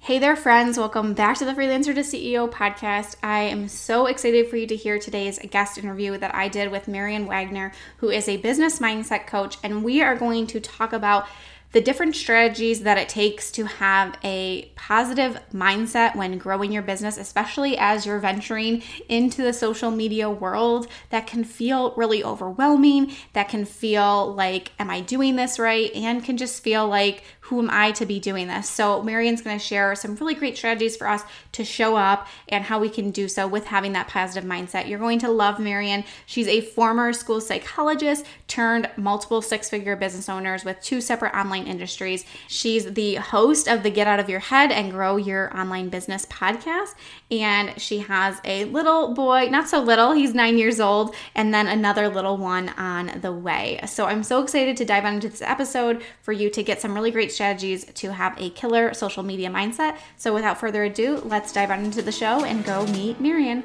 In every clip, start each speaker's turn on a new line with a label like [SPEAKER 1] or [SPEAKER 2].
[SPEAKER 1] Hey there, friends. Welcome back to the Freelancer to CEO podcast. I am so excited for you to hear today's guest interview that I did with Marion Wagner, who is a business mindset coach, and we are going to talk about the different strategies that it takes to have a positive mindset when growing your business, especially as you're venturing into the social media world that can feel really overwhelming, that can feel like, am I doing this right? And can just feel like, who am I to be doing this? So, Marion's going to share some really great strategies for us to show up and how we can do so with having that positive mindset. You're going to love Marion. She's a former school psychologist turned multiple six figure business owners with two separate online industries. She's the host of the Get Out of Your Head and Grow Your Online Business podcast. And she has a little boy, not so little, he's nine years old, and then another little one on the way. So, I'm so excited to dive into this episode for you to get some really great strategies to have a killer social media mindset. So, without further ado, let's dive on into the show and go meet Marion.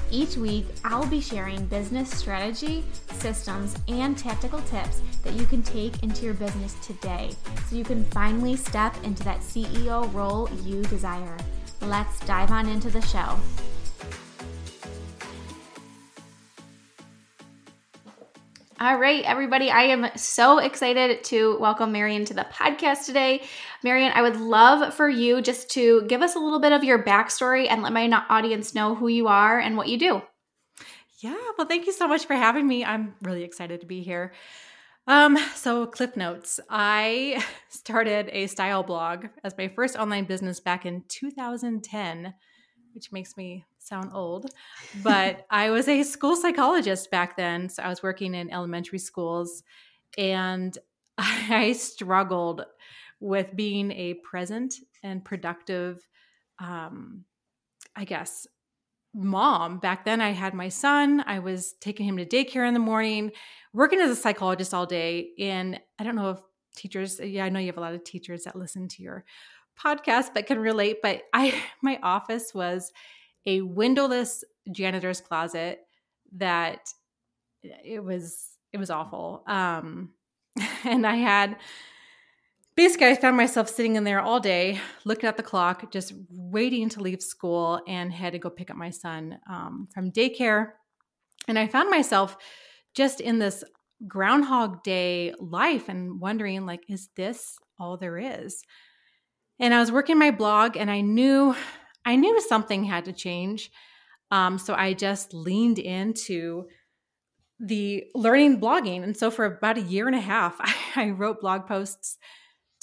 [SPEAKER 1] Each week, I'll be sharing business strategy, systems, and tactical tips that you can take into your business today so you can finally step into that CEO role you desire. Let's dive on into the show. All right, everybody, I am so excited to welcome Marion to the podcast today. Marion, I would love for you just to give us a little bit of your backstory and let my audience know who you are and what you do.
[SPEAKER 2] Yeah, well, thank you so much for having me. I'm really excited to be here. Um, so Cliff Notes. I started a style blog as my first online business back in 2010, which makes me sound old, but I was a school psychologist back then. So I was working in elementary schools and I struggled with being a present and productive, um, I guess, mom. Back then, I had my son, I was taking him to daycare in the morning, working as a psychologist all day. And I don't know if teachers, yeah, I know you have a lot of teachers that listen to your podcast but can relate, but I, my office was a windowless janitor's closet that it was it was awful. Um and i had basically i found myself sitting in there all day looking at the clock just waiting to leave school and had to go pick up my son um, from daycare. And i found myself just in this groundhog day life and wondering like is this all there is? And i was working my blog and i knew I knew something had to change. Um, so I just leaned into the learning blogging. And so for about a year and a half, I, I wrote blog posts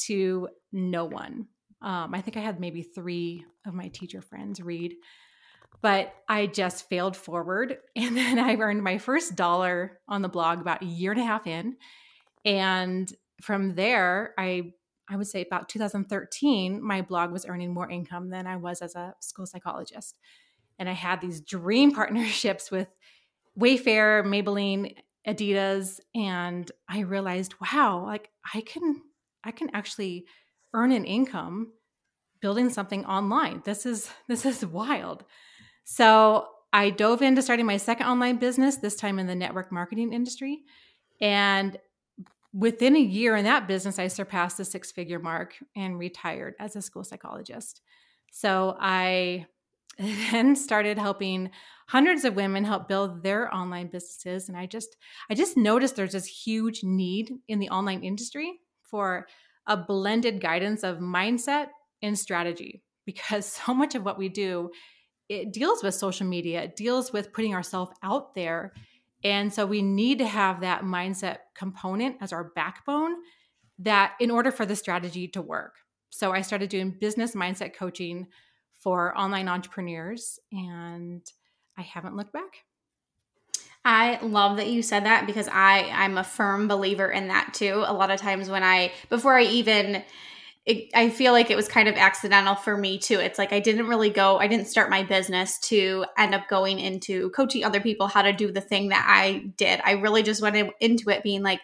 [SPEAKER 2] to no one. Um, I think I had maybe three of my teacher friends read, but I just failed forward. And then I earned my first dollar on the blog about a year and a half in. And from there, I I would say about 2013, my blog was earning more income than I was as a school psychologist. And I had these dream partnerships with Wayfair, Maybelline, Adidas, and I realized, wow, like I can I can actually earn an income building something online. This is this is wild. So I dove into starting my second online business, this time in the network marketing industry. And within a year in that business, I surpassed the six figure mark and retired as a school psychologist. So I then started helping hundreds of women help build their online businesses and i just i just noticed there's this huge need in the online industry for a blended guidance of mindset and strategy because so much of what we do it deals with social media it deals with putting ourselves out there and so we need to have that mindset component as our backbone that in order for the strategy to work so i started doing business mindset coaching for online entrepreneurs and I haven't looked back.
[SPEAKER 1] I love that you said that because I I'm a firm believer in that too. A lot of times when I before I even it, I feel like it was kind of accidental for me too. It's like I didn't really go, I didn't start my business to end up going into coaching other people how to do the thing that I did. I really just went into it being like,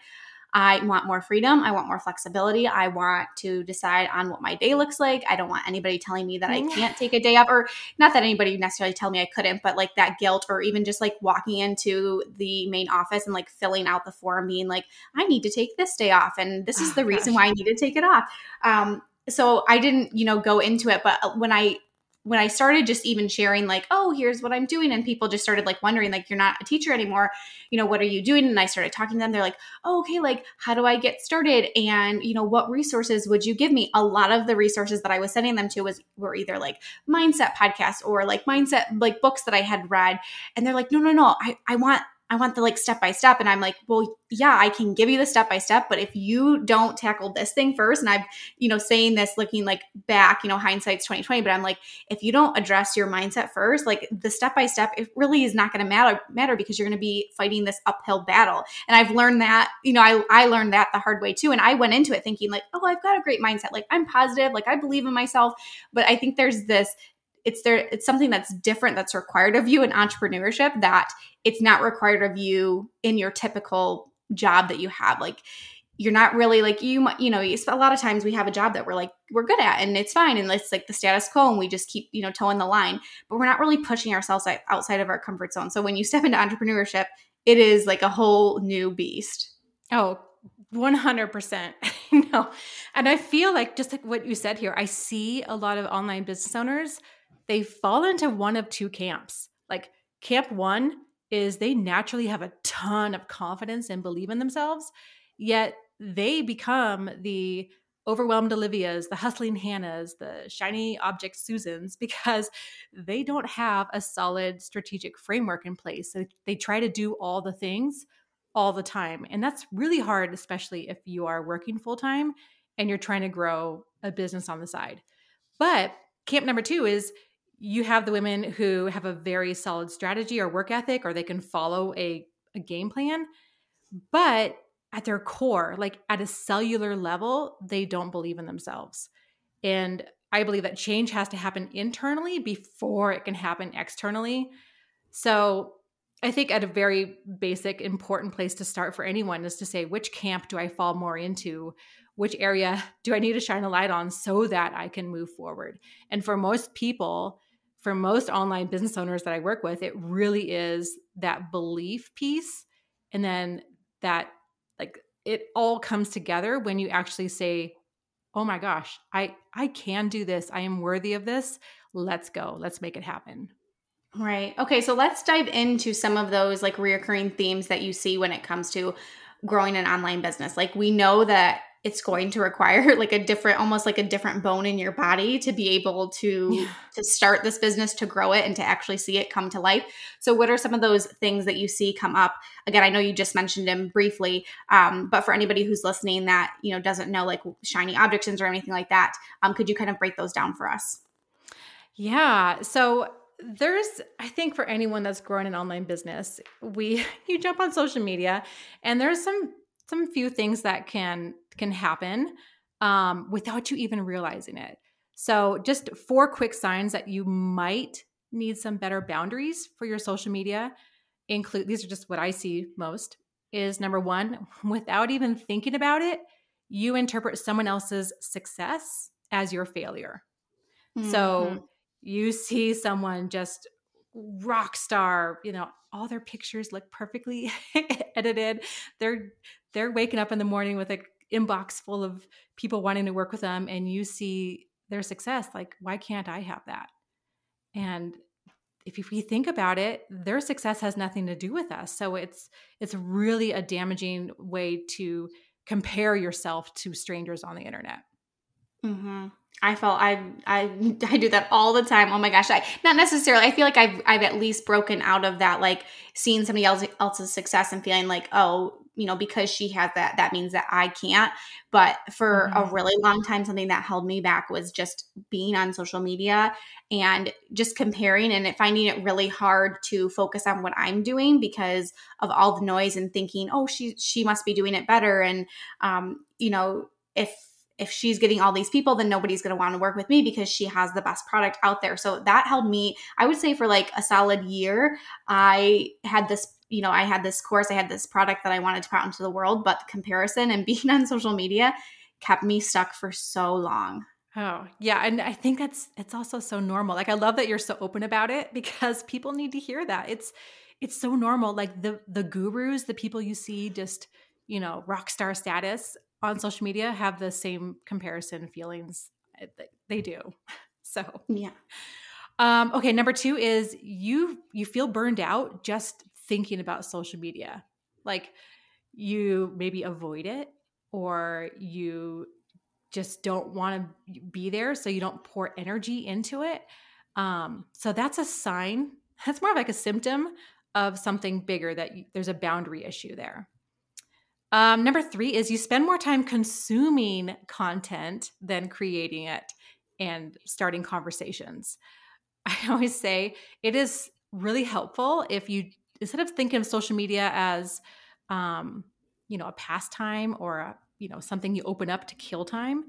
[SPEAKER 1] I want more freedom. I want more flexibility. I want to decide on what my day looks like. I don't want anybody telling me that I can't take a day off, or not that anybody necessarily tell me I couldn't, but like that guilt, or even just like walking into the main office and like filling out the form, being like, I need to take this day off, and this is oh, the reason why I need to take it off. Um, so I didn't, you know, go into it, but when I when I started just even sharing, like, oh, here's what I'm doing, and people just started like wondering, like, you're not a teacher anymore, you know, what are you doing? And I started talking to them. They're like, oh, okay, like, how do I get started? And, you know, what resources would you give me? A lot of the resources that I was sending them to was were either like mindset podcasts or like mindset, like books that I had read. And they're like, no, no, no, I, I want I want the like step by step. And I'm like, well, yeah, I can give you the step by step, but if you don't tackle this thing first, and I've, you know, saying this looking like back, you know, hindsight's 2020, but I'm like, if you don't address your mindset first, like the step by step, it really is not going to matter matter because you're going to be fighting this uphill battle. And I've learned that, you know, I I learned that the hard way too. And I went into it thinking like, oh, I've got a great mindset. Like I'm positive, like I believe in myself. But I think there's this it's there it's something that's different that's required of you in entrepreneurship that it's not required of you in your typical job that you have. Like you're not really like you you know a lot of times we have a job that we're like we're good at and it's fine and it's like the status quo and we just keep you know toeing the line but we're not really pushing ourselves outside of our comfort zone. So when you step into entrepreneurship it is like a whole new beast.
[SPEAKER 2] Oh 100% no. And i feel like just like what you said here i see a lot of online business owners they fall into one of two camps. Like camp one is they naturally have a ton of confidence and believe in themselves, yet they become the overwhelmed Olivias, the hustling Hannahs, the shiny object Susans, because they don't have a solid strategic framework in place. So they try to do all the things all the time. And that's really hard, especially if you are working full time and you're trying to grow a business on the side. But camp number two is you have the women who have a very solid strategy or work ethic, or they can follow a, a game plan. But at their core, like at a cellular level, they don't believe in themselves. And I believe that change has to happen internally before it can happen externally. So I think at a very basic, important place to start for anyone is to say, which camp do I fall more into? Which area do I need to shine a light on so that I can move forward? And for most people, for most online business owners that I work with, it really is that belief piece. And then that, like, it all comes together when you actually say, oh my gosh, I, I can do this. I am worthy of this. Let's go. Let's make it happen.
[SPEAKER 1] Right. Okay. So let's dive into some of those like reoccurring themes that you see when it comes to growing an online business. Like we know that it's going to require like a different almost like a different bone in your body to be able to yeah. to start this business to grow it and to actually see it come to life. So what are some of those things that you see come up? Again i know you just mentioned them briefly um, but for anybody who's listening that you know doesn't know like shiny objections or anything like that um, could you kind of break those down for us?
[SPEAKER 2] Yeah. So there's i think for anyone that's growing an online business we you jump on social media and there's some some few things that can can happen um, without you even realizing it. So, just four quick signs that you might need some better boundaries for your social media include these are just what I see most is number one, without even thinking about it, you interpret someone else's success as your failure. Mm-hmm. So, you see someone just rock star, you know, all their pictures look perfectly edited. They're they're waking up in the morning with a inbox full of people wanting to work with them and you see their success like why can't i have that and if we think about it, their success has nothing to do with us. So it's it's really a damaging way to compare yourself to strangers on the internet.
[SPEAKER 1] Mm-hmm. I felt I I I do that all the time. Oh my gosh, I not necessarily. I feel like I've I've at least broken out of that, like seeing somebody else else's success and feeling like, oh, you know, because she has that, that means that I can't. But for mm-hmm. a really long time, something that held me back was just being on social media and just comparing and finding it really hard to focus on what I'm doing because of all the noise and thinking, oh, she she must be doing it better. And um, you know, if if she's getting all these people, then nobody's going to want to work with me because she has the best product out there. So that held me, I would say, for like a solid year. I had this, you know, I had this course, I had this product that I wanted to put out into the world, but the comparison and being on social media kept me stuck for so long.
[SPEAKER 2] Oh, yeah. And I think that's, it's also so normal. Like, I love that you're so open about it because people need to hear that. It's, it's so normal. Like the, the gurus, the people you see just, you know, rock star status on social media have the same comparison feelings. That they do. So,
[SPEAKER 1] yeah.
[SPEAKER 2] Um, okay, number two is you you feel burned out just thinking about social media. Like you maybe avoid it or you just don't want to be there so you don't pour energy into it. Um, so that's a sign. That's more of like a symptom of something bigger that you, there's a boundary issue there. Um, number three is you spend more time consuming content than creating it and starting conversations. I always say it is really helpful if you, instead of thinking of social media as, um, you know, a pastime or a, you know, something you open up to kill time,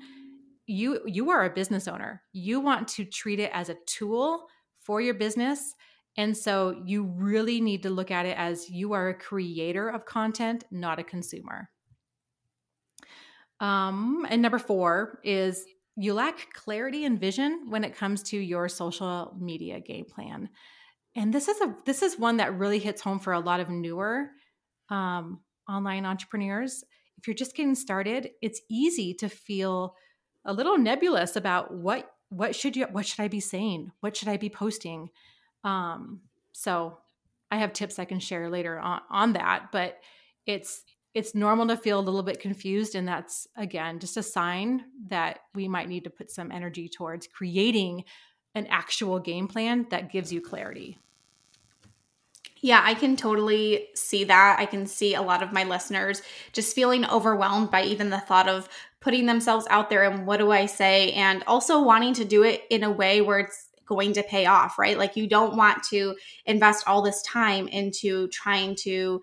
[SPEAKER 2] you you are a business owner. You want to treat it as a tool for your business and so you really need to look at it as you are a creator of content, not a consumer. Um, and number four is you lack clarity and vision when it comes to your social media game plan. And this is a this is one that really hits home for a lot of newer um, online entrepreneurs. If you're just getting started, it's easy to feel a little nebulous about what what should you what should I be saying? What should I be posting? Um, so I have tips I can share later on, on that, but it's it's normal to feel a little bit confused and that's again just a sign that we might need to put some energy towards creating an actual game plan that gives you clarity.
[SPEAKER 1] Yeah, I can totally see that. I can see a lot of my listeners just feeling overwhelmed by even the thought of putting themselves out there and what do I say and also wanting to do it in a way where it's going to pay off, right? Like you don't want to invest all this time into trying to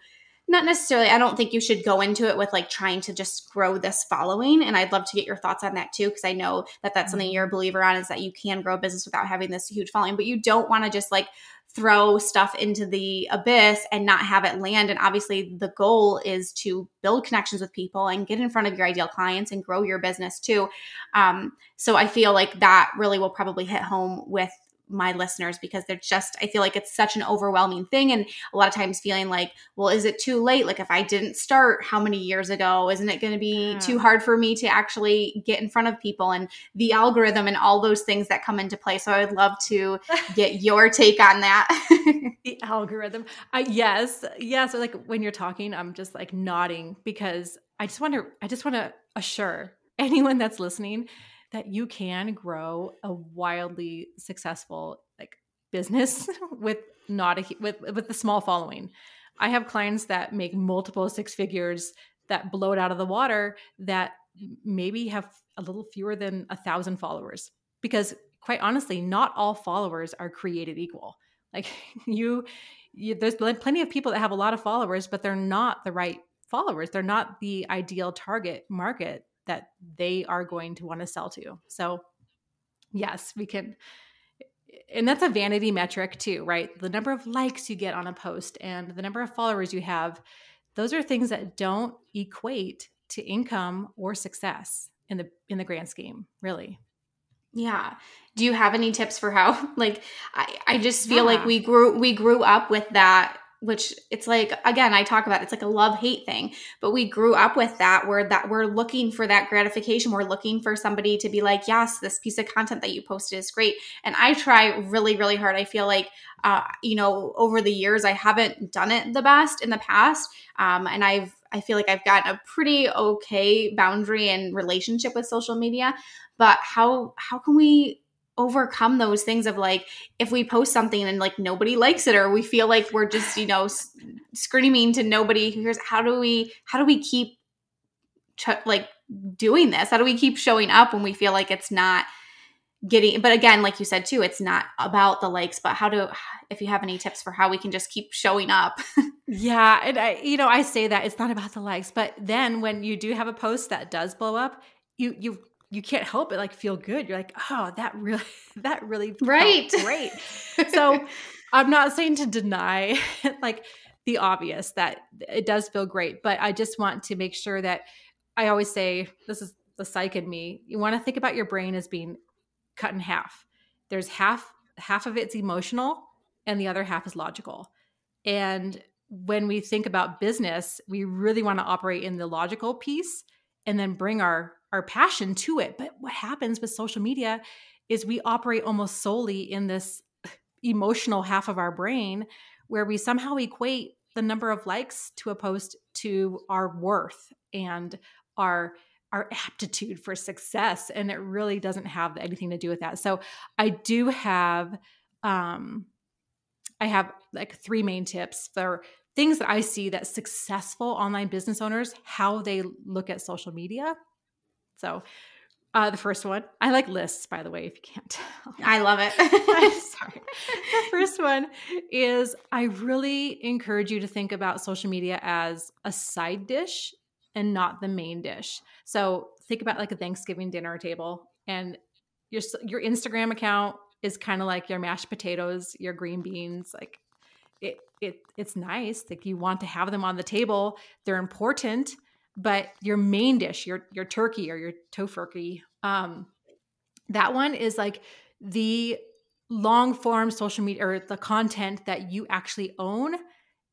[SPEAKER 1] not necessarily i don't think you should go into it with like trying to just grow this following and i'd love to get your thoughts on that too because i know that that's something mm-hmm. you're a believer on is that you can grow a business without having this huge following but you don't want to just like throw stuff into the abyss and not have it land. And obviously the goal is to build connections with people and get in front of your ideal clients and grow your business too. Um, so i feel like that really will probably hit home with my listeners because they're just I feel like it's such an overwhelming thing and a lot of times feeling like well is it too late? Like if I didn't start how many years ago? Isn't it going to be yeah. too hard for me to actually get in front of people? And the algorithm and all those things that come into play. So I would love to get your take on that.
[SPEAKER 2] The algorithm. Uh, yes yes like when you're talking I'm just like nodding because I just want to I just want to assure anyone that's listening that you can grow a wildly successful like business with not a with with a small following. I have clients that make multiple six figures that blow it out of the water that maybe have a little fewer than a thousand followers because quite honestly not all followers are created equal like you, you there's plenty of people that have a lot of followers but they're not the right followers they're not the ideal target market that they are going to want to sell to. So, yes, we can and that's a vanity metric too, right? The number of likes you get on a post and the number of followers you have, those are things that don't equate to income or success in the in the grand scheme, really.
[SPEAKER 1] Yeah. Do you have any tips for how like I, I just feel yeah. like we grew we grew up with that which it's like again i talk about it's like a love hate thing but we grew up with that where that we're looking for that gratification we're looking for somebody to be like yes this piece of content that you posted is great. And i try really really hard i feel like uh, you know over the years i haven't done it the best in the past um, and i've i feel like i've gotten a pretty okay boundary and relationship with social media but how how can we overcome those things of like if we post something and like nobody likes it or we feel like we're just you know screaming to nobody who hears how do we how do we keep ch- like doing this? How do we keep showing up when we feel like it's not getting but again like you said too it's not about the likes but how to if you have any tips for how we can just keep showing up?
[SPEAKER 2] Yeah and i you know i say that it's not about the likes but then when you do have a post that does blow up you you you can't help but like feel good. You're like, oh, that really, that really
[SPEAKER 1] right,
[SPEAKER 2] great. so I'm not saying to deny like the obvious that it does feel great, but I just want to make sure that I always say this is the psych in me. You want to think about your brain as being cut in half. There's half half of it's emotional and the other half is logical. And when we think about business, we really want to operate in the logical piece and then bring our our passion to it. But what happens with social media is we operate almost solely in this emotional half of our brain where we somehow equate the number of likes to a post to our worth and our our aptitude for success and it really doesn't have anything to do with that so i do have um i have like three main tips for things that i see that successful online business owners how they look at social media so uh, the first one, I like lists, by the way, if you can't tell.
[SPEAKER 1] I love it.
[SPEAKER 2] sorry. The first one is I really encourage you to think about social media as a side dish and not the main dish. So think about like a Thanksgiving dinner table, and your your Instagram account is kind of like your mashed potatoes, your green beans, like it it it's nice. Like you want to have them on the table. They're important but your main dish, your your turkey or your tofurkey, um, that one is like the long form social media or the content that you actually own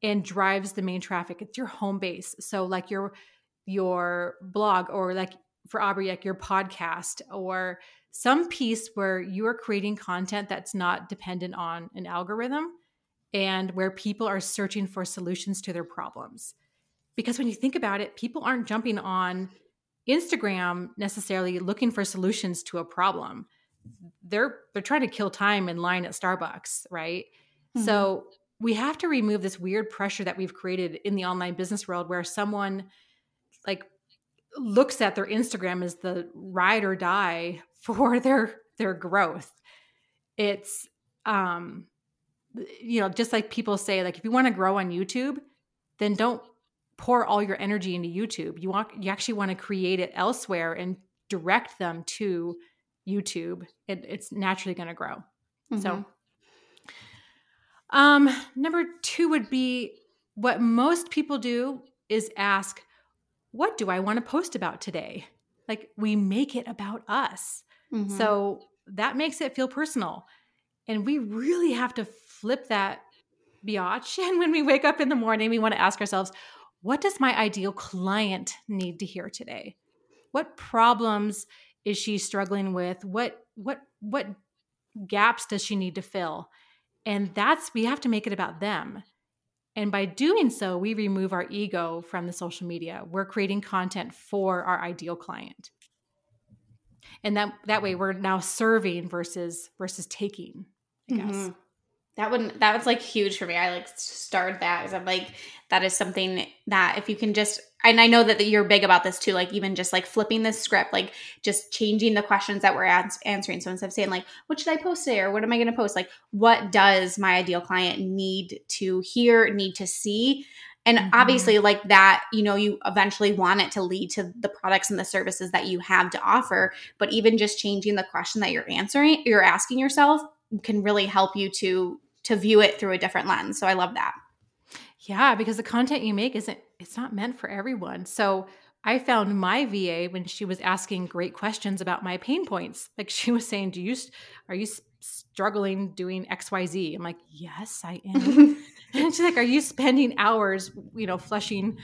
[SPEAKER 2] and drives the main traffic. It's your home base. So like your your blog or like for Aubree, like your podcast or some piece where you are creating content that's not dependent on an algorithm and where people are searching for solutions to their problems because when you think about it, people aren't jumping on Instagram necessarily looking for solutions to a problem. They're they're trying to kill time in line at Starbucks, right? Mm-hmm. So we have to remove this weird pressure that we've created in the online business world where someone like looks at their Instagram as the ride or die for their their growth. It's um you know, just like people say like if you want to grow on YouTube, then don't pour all your energy into YouTube. You want you actually want to create it elsewhere and direct them to YouTube. It, it's naturally going to grow. Mm-hmm. So, um, number two would be what most people do is ask, "What do I want to post about today?" Like we make it about us. Mm-hmm. So that makes it feel personal, and we really have to flip that biatch. And when we wake up in the morning, we want to ask ourselves, what does my ideal client need to hear today? What problems is she struggling with? What what what gaps does she need to fill? And that's we have to make it about them. And by doing so, we remove our ego from the social media. We're creating content for our ideal client. And that that way we're now serving versus versus taking, I guess. Mm-hmm
[SPEAKER 1] that wouldn't that was like huge for me. I like started that because i'm like that is something that if you can just and i know that you're big about this too like even just like flipping the script like just changing the questions that we're ans- answering. So instead of saying like what should i post today? or what am i going to post? like what does my ideal client need to hear need to see? And mm-hmm. obviously like that you know you eventually want it to lead to the products and the services that you have to offer but even just changing the question that you're answering you're asking yourself can really help you to to view it through a different lens. So I love that.
[SPEAKER 2] Yeah, because the content you make isn't it's not meant for everyone. So I found my VA when she was asking great questions about my pain points. Like she was saying, "Do you are you struggling doing XYZ?" I'm like, "Yes, I am." and she's like, "Are you spending hours, you know, flushing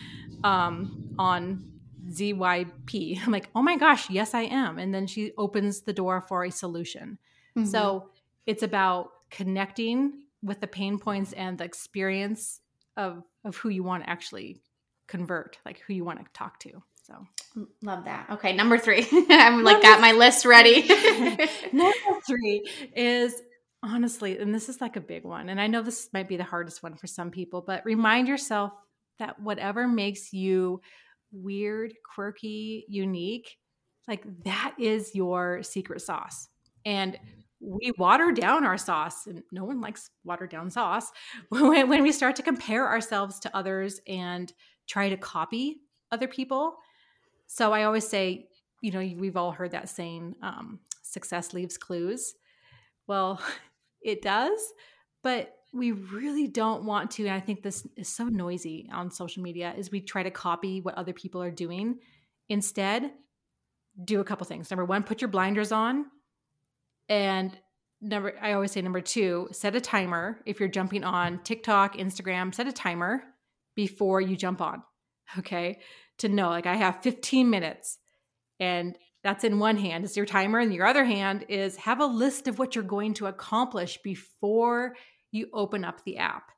[SPEAKER 2] um, on ZYP?" I'm like, "Oh my gosh, yes, I am." And then she opens the door for a solution. Mm-hmm. So it's about connecting with the pain points and the experience of of who you want to actually convert, like who you want to talk to. So
[SPEAKER 1] love that. Okay, number three. I'm like got my list ready.
[SPEAKER 2] number three is honestly, and this is like a big one, and I know this might be the hardest one for some people, but remind yourself that whatever makes you weird, quirky, unique, like that is your secret sauce. And we water down our sauce, and no one likes watered down sauce. When, when we start to compare ourselves to others and try to copy other people. So I always say, you know, we've all heard that saying, um, success leaves clues. Well, it does, but we really don't want to. And I think this is so noisy on social media is we try to copy what other people are doing. Instead, do a couple things. Number one, put your blinders on. And number, I always say number two, set a timer. If you're jumping on TikTok, Instagram, set a timer before you jump on. Okay. To know, like, I have 15 minutes. And that's in one hand is your timer and your other hand is have a list of what you're going to accomplish before you open up the app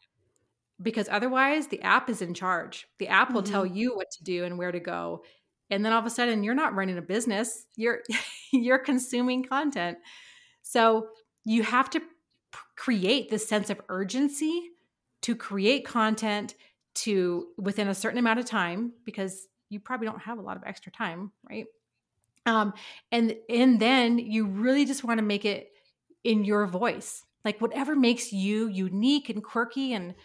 [SPEAKER 2] because otherwise the app is in charge the app will mm-hmm. tell you what to do and where to go and then all of a sudden you're not running a business you're you're consuming content so you have to create this sense of urgency to create content to within a certain amount of time because you probably don't have a lot of extra time right? Um, and and then you really just want to make it in your voice. Like whatever makes you unique and quirky and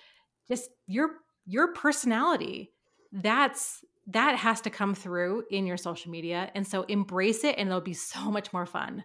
[SPEAKER 2] just your your personality that's that has to come through in your social media. And so embrace it and it'll be so much more fun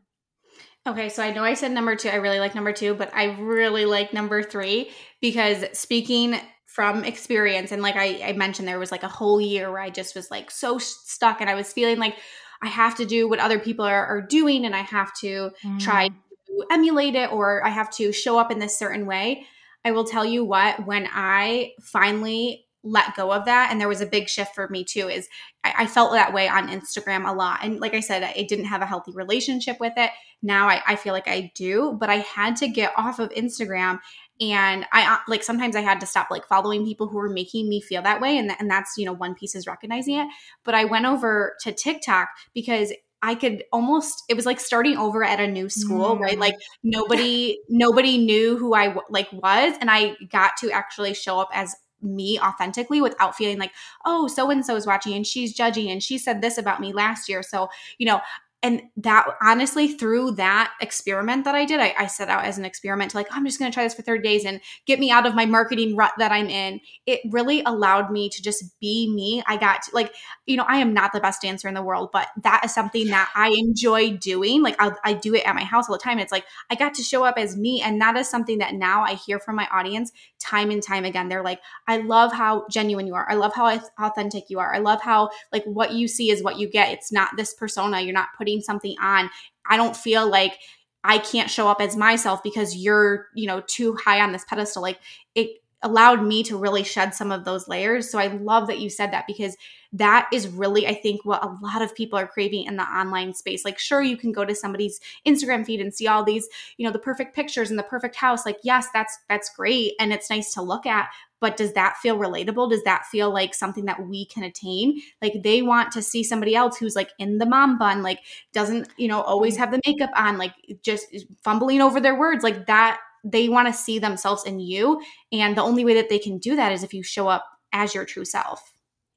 [SPEAKER 1] okay so i know i said number two i really like number two but i really like number three because speaking from experience and like I, I mentioned there was like a whole year where i just was like so stuck and i was feeling like I have to do what other people are, are doing and I have to mm. try to emulate it or I have to show up in this certain way. I will tell you what, when I finally let go of that, and there was a big shift for me too, is I, I felt that way on Instagram a lot. And like I said, I didn't have a healthy relationship with it. Now I, I feel like I do, but I had to get off of Instagram and i uh, like sometimes i had to stop like following people who were making me feel that way and, th- and that's you know one piece is recognizing it but i went over to tiktok because I could almost it was like starting over at a new school, mm. right? Like nobody nobody knew who I like was and I got to actually show up as me authentically without feeling like, oh, so and so is watching and she's judging and she said this about me last year. So, you know, and that honestly through that experiment that i did I, I, set out as an experiment to like oh, i'm just going to try this for 30 days and get me out of my marketing rut that i'm in. It really allowed me to just be me. I got to, like you know i am not the best dancer in the world but that is something that i enjoy doing. Like I'll, i do it at my house all the time. And it's like i got to show up as me and that is something that now i hear from my audience time and time again. They're like i love how genuine you are. I love how authentic you are. I love how like what you see is what you get. It's not this persona. You're not putting putting something on, I don't feel like I can't show up as myself because you're, you know, too high on this pedestal. Like it allowed me to really shed some of those layers. So I love that you said that because that is really, I think, what a lot of people are craving in the online space. Like, sure, you can go to somebody's Instagram feed and see all these, you know, the perfect pictures and the perfect house. Like, yes, that's that's great and it's nice to look at but does that feel relatable? Does that feel like something that we can attain? Like they want to see somebody else who's like in the mom bun like doesn't you know always mm-hmm. have the makeup on like just fumbling over their words like that they want to see themselves in you and the only way that they can do that is if you show up as your true self.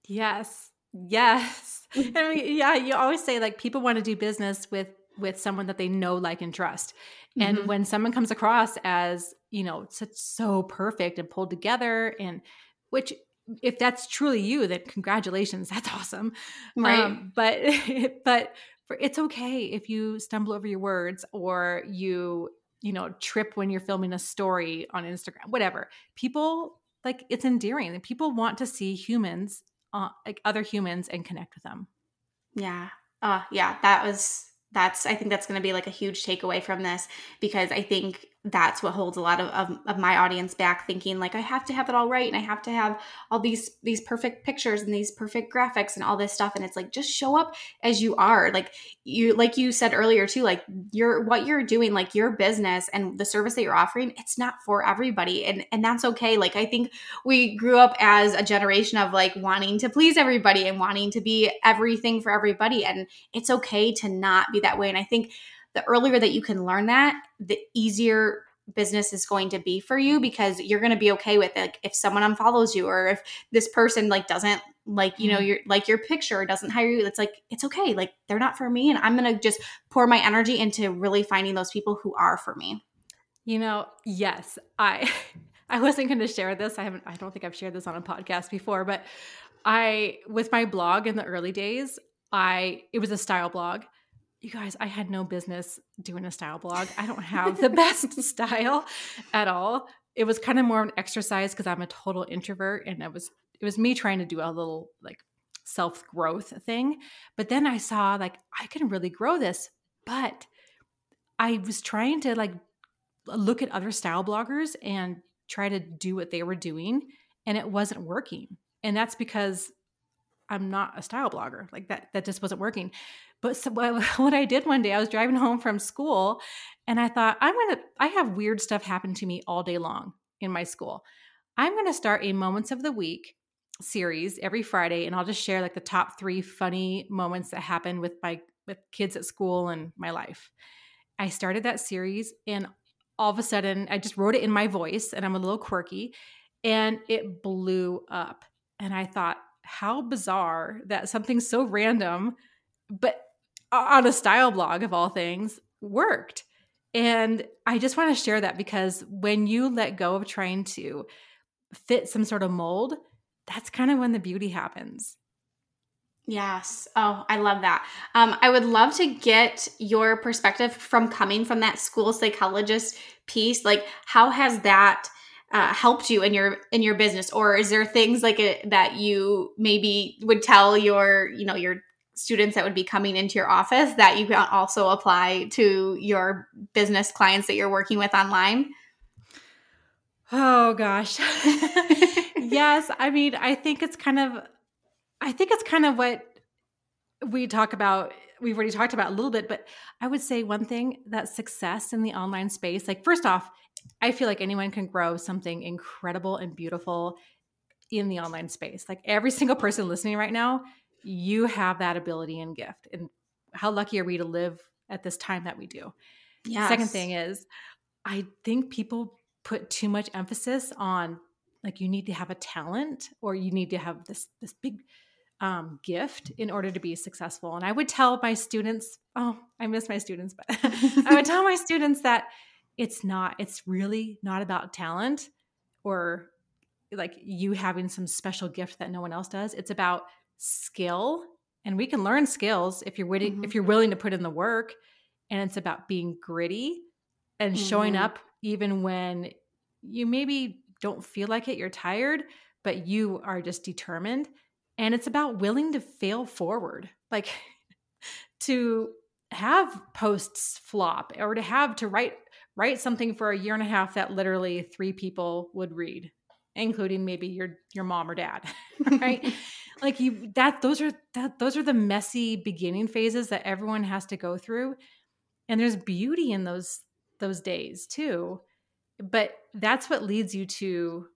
[SPEAKER 2] Yes. Yes. I mean, yeah you always say like people want to do business with with someone that they know like and trust and mm-hmm. when someone comes across as you know such so perfect and pulled together and which if that's truly you then congratulations that's awesome. Right. Um, but but for, it's okay if you stumble over your words or you you know trip when you're filming a story on instagram whatever. People like it's endearing and people want to see humans uh, like other humans and connect with them.
[SPEAKER 1] Yeah. Uh yeah that was that's i think that's going to be like a huge takeaway from this because i think that's what holds a lot of, of, of, my audience back thinking like i have to have it all right and i have to have all these these perfect pictures and these perfect graphics and all this stuff. And it's like just show up as you are. Like you like you said earlier too like you're what you're doing like your business and the service that you're offering it's not for everybody. And and that's okay. Like i think we grew up as a generation of like wanting to please everybody and wanting to be everything for everybody. And it's okay to not be that way. And i think the earlier that you can learn that, the easier business is going to be for you because you're going to be okay with it. Like if someone unfollows you or if this person like doesn't like, you know, mm-hmm. your like your picture doesn't hire you, it's like it's okay. Like they're not for me and I'm going to just pour my energy into really finding those people who are for me.
[SPEAKER 2] You know, yes. I I wasn't going to share this. I haven't I don't think I've shared this on a podcast before, but I with my blog in the early days, I it was a style blog you guys, I had no business doing a style blog. I don't have the best style at all. It was kind of more of an exercise because I'm a total introvert and it was it was me trying to do a little like self growth thing. But then I saw like I can really grow this, but I was trying to like look at other style bloggers and try to do what they were doing and it wasn't working. And that's because I'm not a style blogger. Like that that just wasn't working. But so what I did one day, I was driving home from school and I thought, I'm going to, I have weird stuff happen to me all day long in my school. I'm going to start a Moments of the Week series every Friday and I'll just share like the top three funny moments that happen with my with kids at school and my life. I started that series and all of a sudden I just wrote it in my voice and I'm a little quirky and it blew up. And I thought, how bizarre that something so random, but on a style blog of all things worked. And I just want to share that because when you let go of trying to fit some sort of mold, that's kind of when the beauty happens.
[SPEAKER 1] Yes. Oh, I love that. Um, I would love to get your perspective from coming from that school psychologist piece. Like, how has that uh, helped you in your in your business, or is there things like a, that you maybe would tell your you know your students that would be coming into your office that you can also apply to your business clients that you're working with online?
[SPEAKER 2] Oh gosh. yes, I mean, I think it's kind of I think it's kind of what we talk about we've already talked about a little bit, but I would say one thing that success in the online space, like first off, I feel like anyone can grow something incredible and beautiful in the online space. Like every single person listening right now you have that ability and gift. And how lucky are we to live at this time that we do? Yes. Second thing is, I think people put too much emphasis on like you need to have a talent or you need to have this this big um, gift in order to be successful. And I would tell my students, oh, I miss my students, but I would tell my students that it's not, it's really not about talent or like you having some special gift that no one else does. It's about skill and we can learn skills if you're willing mm-hmm. if you're willing to put in the work and it's about being gritty and mm-hmm. showing up even when you maybe don't feel like it you're tired but you are just determined and it's about willing to fail forward like to have posts flop or to have to write write something for a year and a half that literally three people would read including maybe your your mom or dad right? Like you that those are that those are the messy beginning phases that everyone has to go through. And there's beauty in those those days too. But that's what leads you to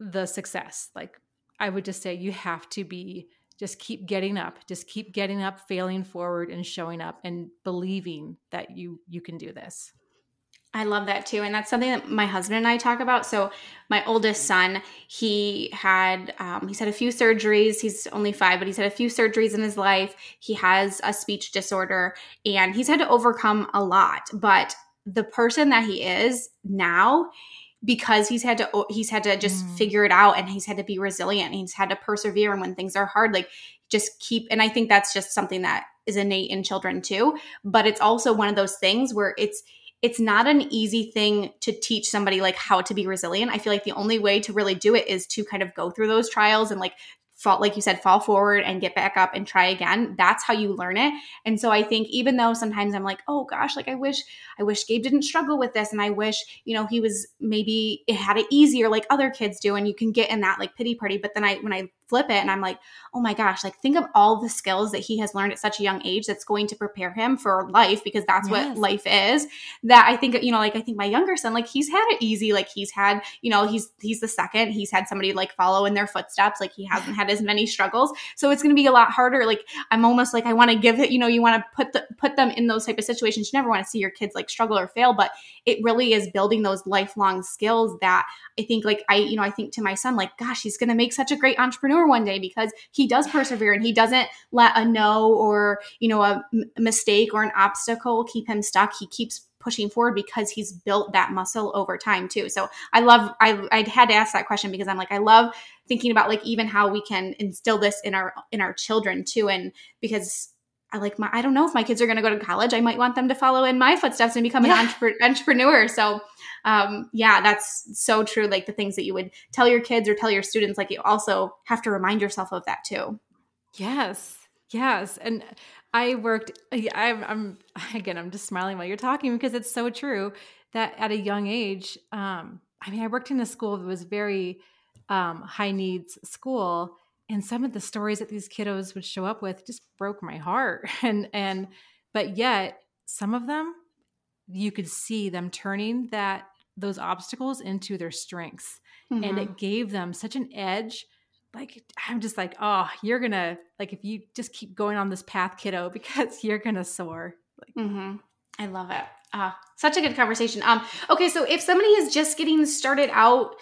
[SPEAKER 2] the success. Like i would just say you have to be just keep getting up just keep getting up failing forward and showing up and believing that you you can do this
[SPEAKER 1] I love that too. And that's something that my husband and I talk about. So, my oldest son, he had um, he's had a few surgeries. He's only five, but he's had a few surgeries in his life. He has a speech disorder and he's had to overcome a lot. But the person that he is now, because he's had to he's had to just mm. figure it out and he's had to be resilient he's had to persevere and when things are hard like just keep and i think that's just something that is innate in children too but it's also one of those things where it's it's not an easy thing to teach somebody like how to be resilient. I feel like the only way to really do it is to kind of go through those trials and like fall like you said fall forward and get back up and try again that's how you learn it and so i think even though sometimes i'm like oh gosh like i wish i wish gabe didn't struggle with this and i wish you know he was maybe it had it easier like other kids do and you can get in that like pity party but then i when i flip it and I'm like, oh my gosh, like think of all the skills that he has learned at such a young age that's going to prepare him for life because that's yes. what life is. That I think, you know, like I think my younger son, like he's had it easy. Like he's had, you know, he's he's the second. He's had somebody like follow in their footsteps. Like he hasn't had as many struggles. So it's gonna be a lot harder. Like I'm almost like I want to give it, you know, you want to put the put them in those type of situations. You never want to see your kids like struggle or fail, but it really is building those lifelong skills that I think like I, you know, I think to my son, like, gosh, he's gonna make such a great entrepreneur entrepreneur one day because he does persevere and he doesn't let a no or you know a m- mistake or an obstacle keep him stuck. He keeps pushing forward because he's built that muscle over time too. So i love i i had to ask that question because i'm like i love thinking about like even how we can instill this in our in our children too. And because I like my I don't know if my kids are going to go to college. I might want them to follow in my footsteps and become yeah. an entre- entrepreneur. So um, yeah, that's so true. Like the things that you would tell your kids or tell your students, like you also have to remind yourself of that too.
[SPEAKER 2] Yes. Yes. And I worked, I'm, I'm again, I'm just smiling while you're talking because it's so true that at a young age, um, I mean, I worked in a school that was very um, high needs school. And some of the stories that these kiddos would show up with just broke my heart. And, and, but yet some of them, you could see them turning that those obstacles into their strengths. Mm-hmm. And it gave them such an edge. Like, I'm just like, oh, you're gonna, like, if you just keep going on this path, kiddo, because you're gonna soar. Like,
[SPEAKER 1] mm-hmm. I love it. Ah, such a good conversation. Um, okay, so if somebody is just getting started out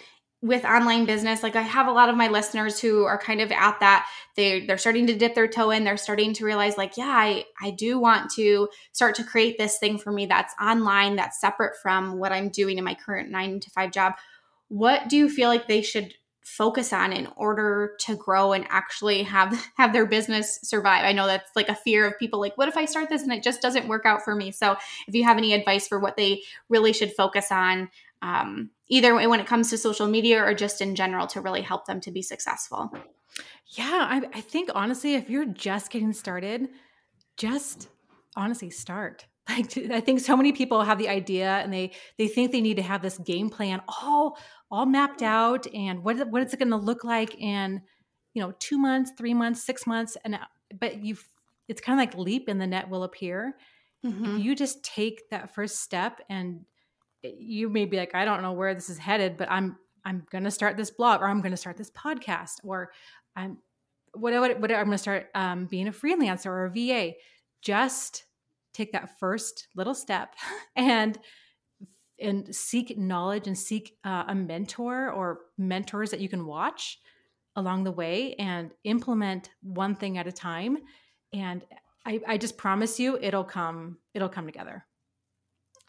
[SPEAKER 1] with online business like i have a lot of my listeners who are kind of at that they they're starting to dip their toe in they're starting to realize like yeah i i do want to start to create this thing for me that's online that's separate from what i'm doing in my current 9 to 5 job. What do you feel like they should focus on in order to grow and actually have have their business survive? I know that's like a fear of people like what if i start this and it just doesn't work out for me? So if you have any advice for what they really should focus on um, either when it comes to social media or just in general to really help them to be successful?
[SPEAKER 2] Yeah, I, I think honestly, if you're just getting started, just honestly start. Like I think so many people have the idea and they they think they need to have this game plan all all mapped out and what what is it going to look like in you know two months, three months, six months, and but you it's kind of like leap and the net will appear. Mm-hmm. If you just take that first step and you may be like, I don't know where this is headed, but I'm I'm going to start this blog or I'm going to start this podcast or I'm whatever, whatever I'm going to start um, being a freelancer or a VA. Just take that first little step and and seek knowledge and seek uh, a mentor or mentors that you can watch along the way and implement one thing at a time and I, I just promise you it'll come it'll come together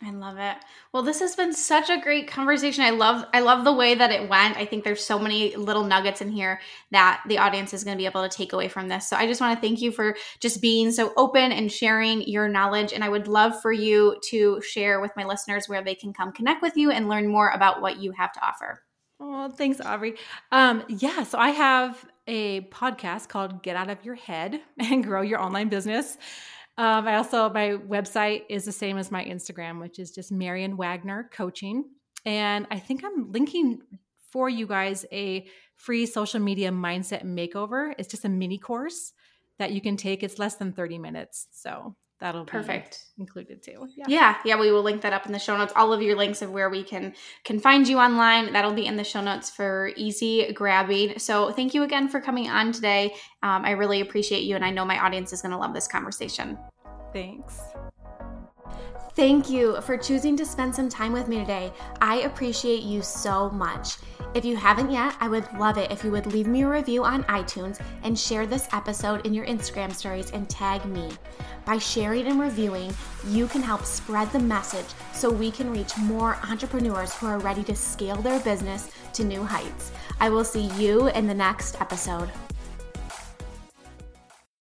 [SPEAKER 1] I love it. Well, this has been such a great conversation. I love I love the way that it went. I think there's so many little nuggets in here that the audience is going to be able to take away from this. So I just want to thank you for just being so open and sharing your knowledge and I would love for you to share with my listeners where they can come connect with you and learn more about what you have to offer.
[SPEAKER 2] Oh, thanks, Aubree. Um, yeah, so I have a podcast called Get Out of Your Head and Grow Your Online Business. Um, I also my website is the same as my Instagram, which is just Marion Wagner Coaching. And I think I'm linking for you guys a free social media mindset makeover. It's just a mini course that you can take. It's less than 30 minutes. So that'll be
[SPEAKER 1] perfect.
[SPEAKER 2] Included too.
[SPEAKER 1] Yeah. yeah yeah we will link that up in the show notes. All of your links of where we can can find you online that'll be in the show notes for easy grabbing. So thank you again for coming on today. Um, i really appreciate you and i know my audience is going to love this conversation.
[SPEAKER 2] Thanks.
[SPEAKER 1] Thank you for choosing to spend some time with me today. I appreciate you so much. If you haven't yet, I would love it if you would leave me a review on iTunes and share this episode in your Instagram stories and tag me. By sharing and reviewing, you can help spread the message so we can reach more entrepreneurs who are ready to scale their business to new heights. I will see you in the next episode.